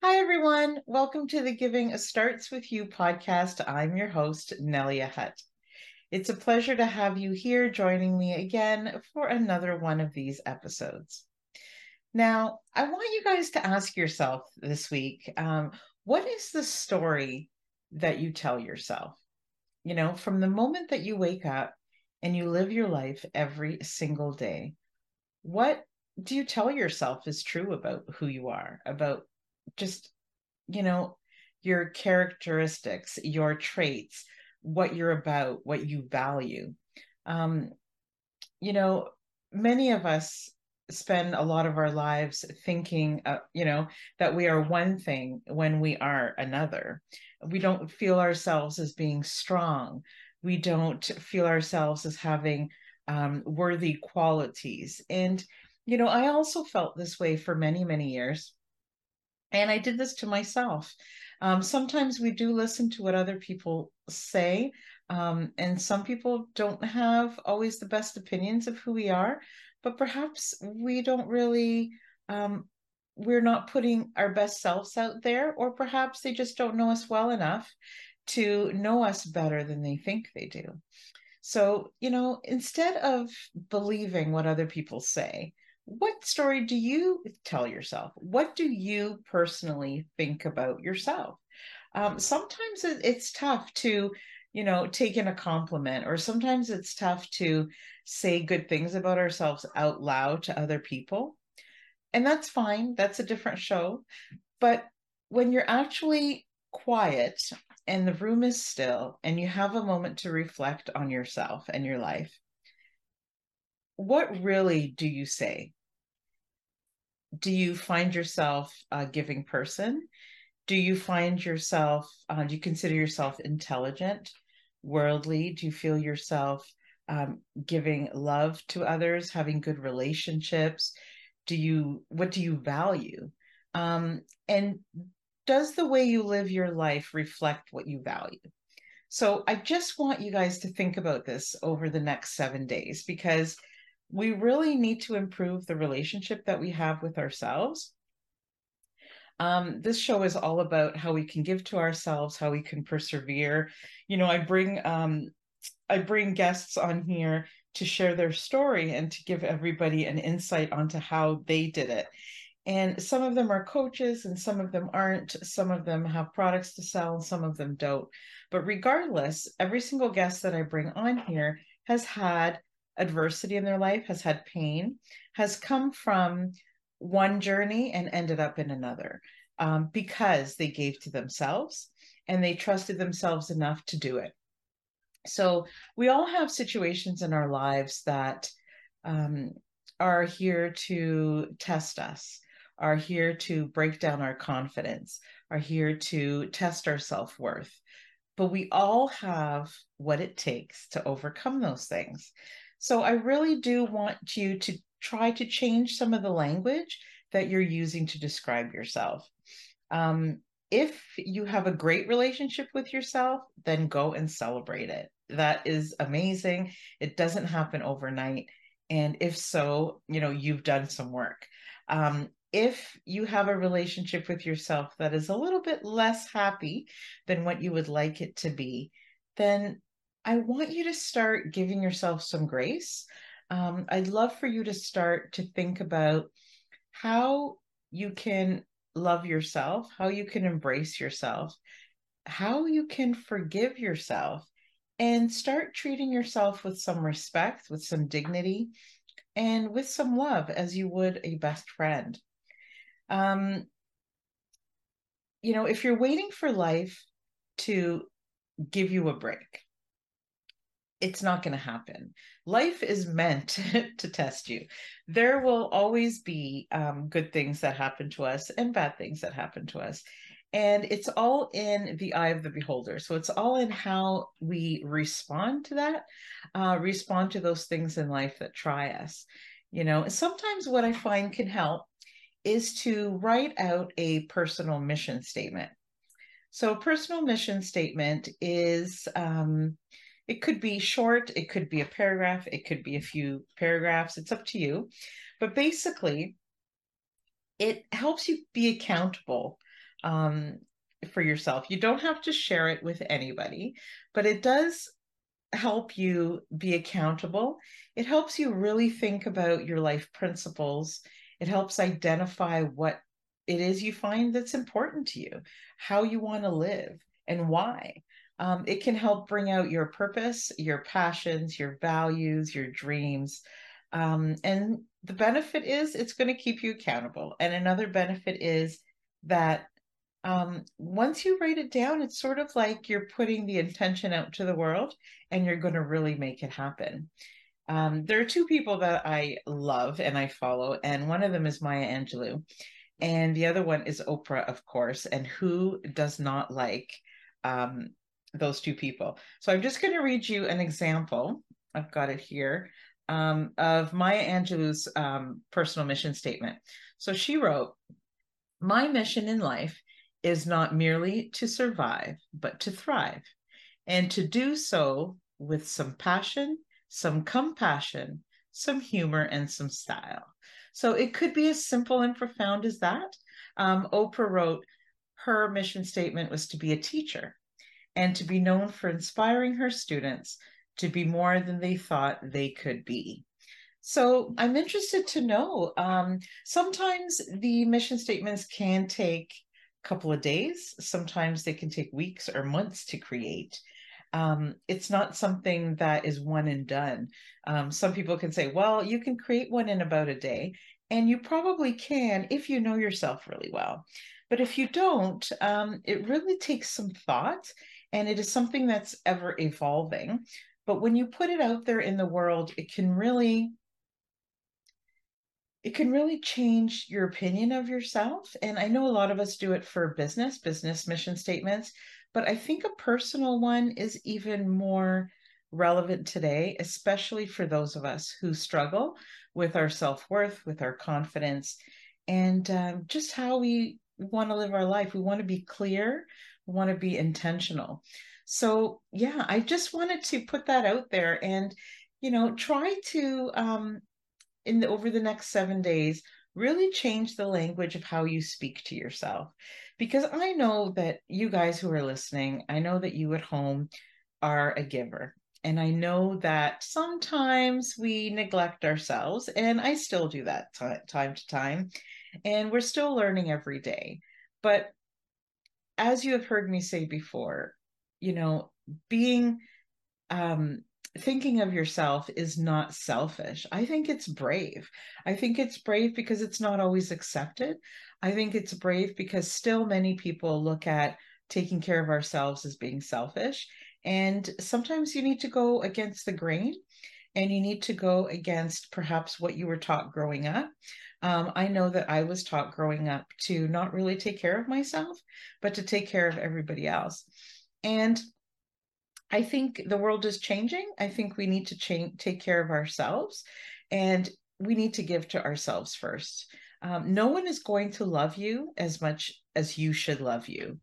Hi, everyone. Welcome to the Giving Starts With You podcast. I'm your host, Nelia Hutt. It's a pleasure to have you here joining me again for another one of these episodes. Now, I want you guys to ask yourself this week um, what is the story that you tell yourself? You know, from the moment that you wake up and you live your life every single day, what do you tell yourself is true about who you are, about just you know your characteristics your traits what you're about what you value. Um you know many of us spend a lot of our lives thinking uh, you know that we are one thing when we are another. We don't feel ourselves as being strong. We don't feel ourselves as having um, worthy qualities. And you know i also felt this way for many many years and I did this to myself. Um, sometimes we do listen to what other people say, um, and some people don't have always the best opinions of who we are, but perhaps we don't really, um, we're not putting our best selves out there, or perhaps they just don't know us well enough to know us better than they think they do. So, you know, instead of believing what other people say, what story do you tell yourself? What do you personally think about yourself? Um, sometimes it's tough to, you know, take in a compliment, or sometimes it's tough to say good things about ourselves out loud to other people. And that's fine, that's a different show. But when you're actually quiet and the room is still and you have a moment to reflect on yourself and your life, what really do you say? Do you find yourself a giving person? Do you find yourself, uh, do you consider yourself intelligent, worldly? Do you feel yourself um, giving love to others, having good relationships? Do you, what do you value? Um, and does the way you live your life reflect what you value? So I just want you guys to think about this over the next seven days because we really need to improve the relationship that we have with ourselves. Um, this show is all about how we can give to ourselves, how we can persevere. You know, I bring um, I bring guests on here to share their story and to give everybody an insight onto how they did it. And some of them are coaches and some of them aren't. Some of them have products to sell, some of them don't. But regardless, every single guest that I bring on here has had adversity in their life, has had pain, has come from one journey and ended up in another um, because they gave to themselves and they trusted themselves enough to do it. So we all have situations in our lives that um, are here to test us, are here to break down our confidence, are here to test our self worth. But we all have what it takes to overcome those things. So I really do want you to try to change some of the language that you're using to describe yourself. Um, if you have a great relationship with yourself, then go and celebrate it. That is amazing. It doesn't happen overnight. And if so, you know, you've done some work. Um, if you have a relationship with yourself that is a little bit less happy than what you would like it to be, then I want you to start giving yourself some grace. Um, I'd love for you to start to think about how you can love yourself, how you can embrace yourself, how you can forgive yourself, and start treating yourself with some respect, with some dignity, and with some love as you would a best friend. Um, you know, if you're waiting for life to give you a break, it's not going to happen. Life is meant to test you. There will always be um, good things that happen to us and bad things that happen to us. And it's all in the eye of the beholder. So it's all in how we respond to that, uh, respond to those things in life that try us. You know, sometimes what I find can help is to write out a personal mission statement. So, a personal mission statement is um, it could be short, it could be a paragraph, it could be a few paragraphs. It's up to you. But basically, it helps you be accountable um, for yourself. You don't have to share it with anybody, but it does help you be accountable. It helps you really think about your life principles. It helps identify what it is you find that's important to you, how you want to live, and why. Um, it can help bring out your purpose, your passions, your values, your dreams. Um, and the benefit is it's going to keep you accountable. And another benefit is that um, once you write it down, it's sort of like you're putting the intention out to the world and you're going to really make it happen. Um, there are two people that I love and I follow, and one of them is Maya Angelou, and the other one is Oprah, of course. And who does not like um, those two people. So I'm just going to read you an example. I've got it here um, of Maya Angelou's um, personal mission statement. So she wrote, My mission in life is not merely to survive, but to thrive, and to do so with some passion, some compassion, some humor, and some style. So it could be as simple and profound as that. Um, Oprah wrote, her mission statement was to be a teacher and to be known for inspiring her students to be more than they thought they could be. So I'm interested to know. Um, sometimes the mission statements can take a couple of days, sometimes they can take weeks or months to create. Um, it's not something that is one and done. Um, some people can say, well, you can create one in about a day, and you probably can if you know yourself really well. But if you don't, um, it really takes some thought and it is something that's ever evolving. But when you put it out there in the world, it can really it can really change your opinion of yourself. And I know a lot of us do it for business, business mission statements, but I think a personal one is even more relevant today, especially for those of us who struggle with our self worth, with our confidence, and um, just how we want to live our life. We want to be clear want to be intentional. So, yeah, I just wanted to put that out there and, you know, try to, um, in the, over the next seven days, really change the language of how you speak to yourself. Because I know that you guys who are listening, I know that you at home are a giver. And I know that sometimes we neglect ourselves, and I still do that t- time to time. And we're still learning every day. But as you have heard me say before, you know, being um thinking of yourself is not selfish. I think it's brave. I think it's brave because it's not always accepted. I think it's brave because still many people look at taking care of ourselves as being selfish. And sometimes you need to go against the grain and you need to go against perhaps what you were taught growing up. Um, I know that I was taught growing up to not really take care of myself, but to take care of everybody else. And I think the world is changing. I think we need to change, take care of ourselves, and we need to give to ourselves first. Um, no one is going to love you as much as you should love you.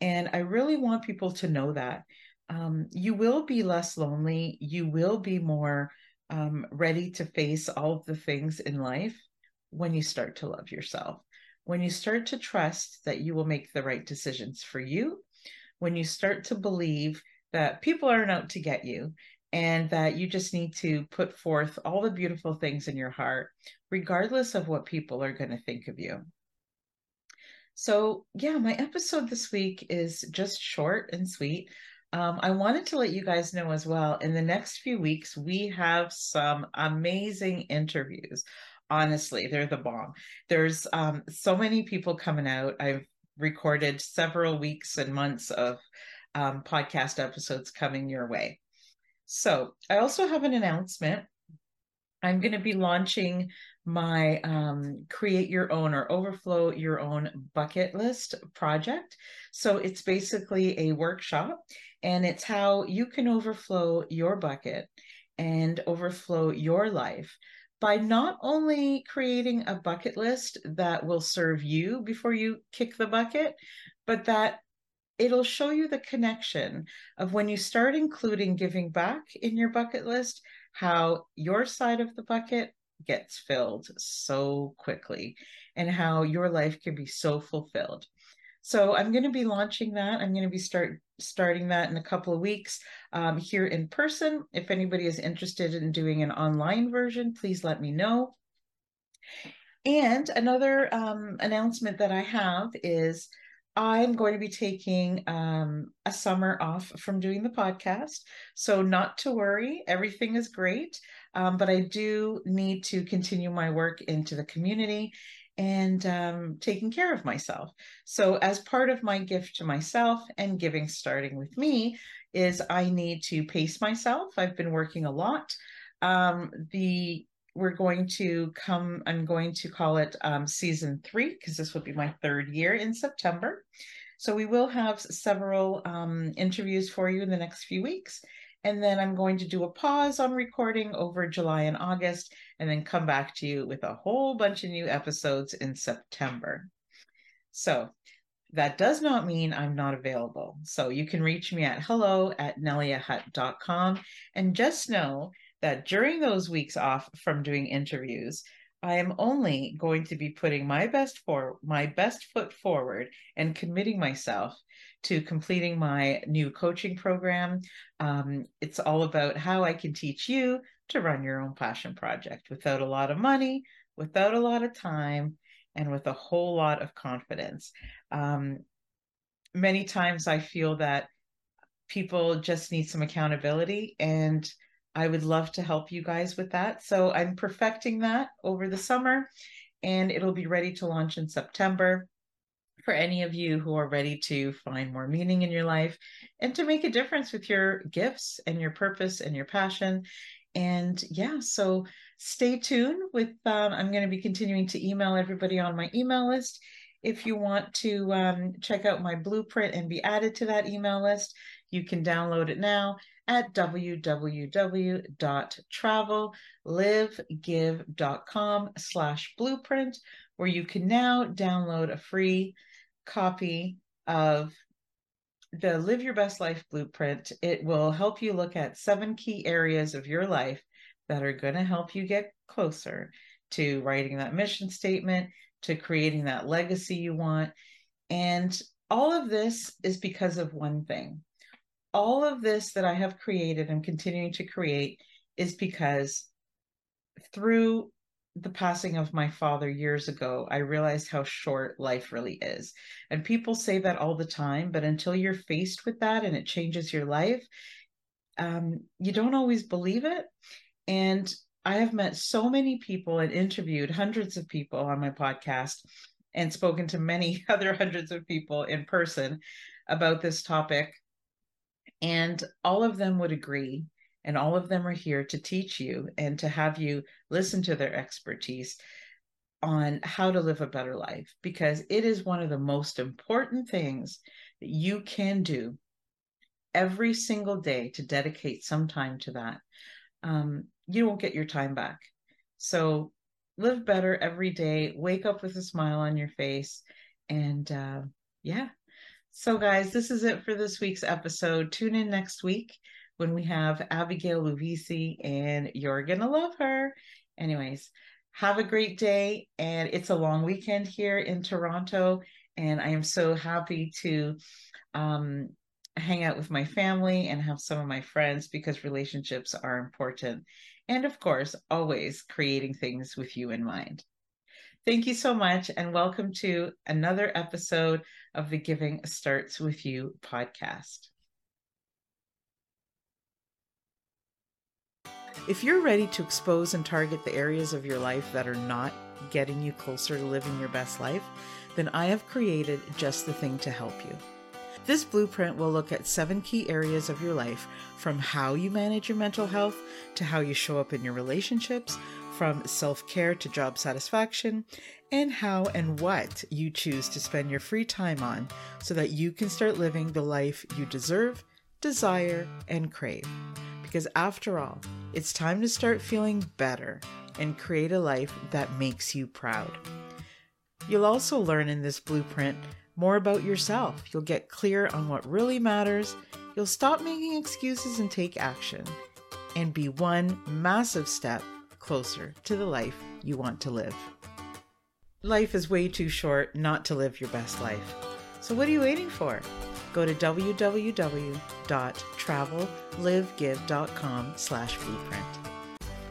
And I really want people to know that. Um, you will be less lonely. You will be more um, ready to face all of the things in life when you start to love yourself, when you start to trust that you will make the right decisions for you, when you start to believe that people aren't out to get you and that you just need to put forth all the beautiful things in your heart, regardless of what people are going to think of you. So, yeah, my episode this week is just short and sweet. Um, I wanted to let you guys know as well in the next few weeks, we have some amazing interviews. Honestly, they're the bomb. There's um, so many people coming out. I've recorded several weeks and months of um, podcast episodes coming your way. So, I also have an announcement. I'm going to be launching my um, create your own or overflow your own bucket list project. So it's basically a workshop and it's how you can overflow your bucket and overflow your life by not only creating a bucket list that will serve you before you kick the bucket, but that it'll show you the connection of when you start including giving back in your bucket list, how your side of the bucket gets filled so quickly and how your life can be so fulfilled. So I'm going to be launching that. I'm going to be start starting that in a couple of weeks um, here in person. If anybody is interested in doing an online version, please let me know. And another um, announcement that I have is I'm going to be taking um, a summer off from doing the podcast. So, not to worry, everything is great. Um, but I do need to continue my work into the community and um, taking care of myself. So, as part of my gift to myself and giving starting with me, is I need to pace myself. I've been working a lot. Um, the we're going to come, I'm going to call it um, season three, because this will be my third year in September. So we will have several um, interviews for you in the next few weeks. And then I'm going to do a pause on recording over July and August, and then come back to you with a whole bunch of new episodes in September. So that does not mean I'm not available. So you can reach me at hello at neliahutt.com. And just know that during those weeks off from doing interviews, I am only going to be putting my best for my best foot forward and committing myself to completing my new coaching program. Um, it's all about how I can teach you to run your own passion project without a lot of money, without a lot of time, and with a whole lot of confidence. Um, many times I feel that people just need some accountability and I would love to help you guys with that. So I'm perfecting that over the summer and it'll be ready to launch in September for any of you who are ready to find more meaning in your life and to make a difference with your gifts and your purpose and your passion. And yeah, so stay tuned with, um, I'm going to be continuing to email everybody on my email list. If you want to um, check out my blueprint and be added to that email list, you can download it now at www.travellivegive.com slash blueprint, where you can now download a free copy of the Live Your Best Life Blueprint. It will help you look at seven key areas of your life that are going to help you get closer to writing that mission statement, to creating that legacy you want. And all of this is because of one thing all of this that I have created and continuing to create is because through the passing of my father years ago, I realized how short life really is. And people say that all the time, but until you're faced with that and it changes your life, um, you don't always believe it. And I have met so many people and interviewed hundreds of people on my podcast and spoken to many other hundreds of people in person about this topic and all of them would agree, and all of them are here to teach you and to have you listen to their expertise on how to live a better life because it is one of the most important things that you can do every single day to dedicate some time to that. Um, you won't get your time back. So live better every day, wake up with a smile on your face, and uh, yeah, so, guys, this is it for this week's episode. Tune in next week when we have Abigail Luvisi, and you're going to love her. Anyways, have a great day. And it's a long weekend here in Toronto. And I am so happy to um, hang out with my family and have some of my friends because relationships are important. And of course, always creating things with you in mind. Thank you so much, and welcome to another episode of the Giving Starts With You podcast. If you're ready to expose and target the areas of your life that are not getting you closer to living your best life, then I have created just the thing to help you. This blueprint will look at seven key areas of your life from how you manage your mental health to how you show up in your relationships, from self care to job satisfaction, and how and what you choose to spend your free time on so that you can start living the life you deserve, desire, and crave. Because after all, it's time to start feeling better and create a life that makes you proud. You'll also learn in this blueprint more about yourself. You'll get clear on what really matters. You'll stop making excuses and take action, and be one massive step closer to the life you want to live. Life is way too short not to live your best life. So, what are you waiting for? Go to www.travellivegive.com slash blueprint.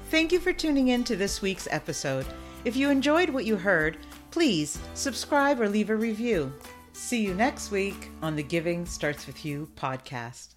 Thank you for tuning in to this week's episode. If you enjoyed what you heard, please subscribe or leave a review. See you next week on the Giving Starts With You podcast.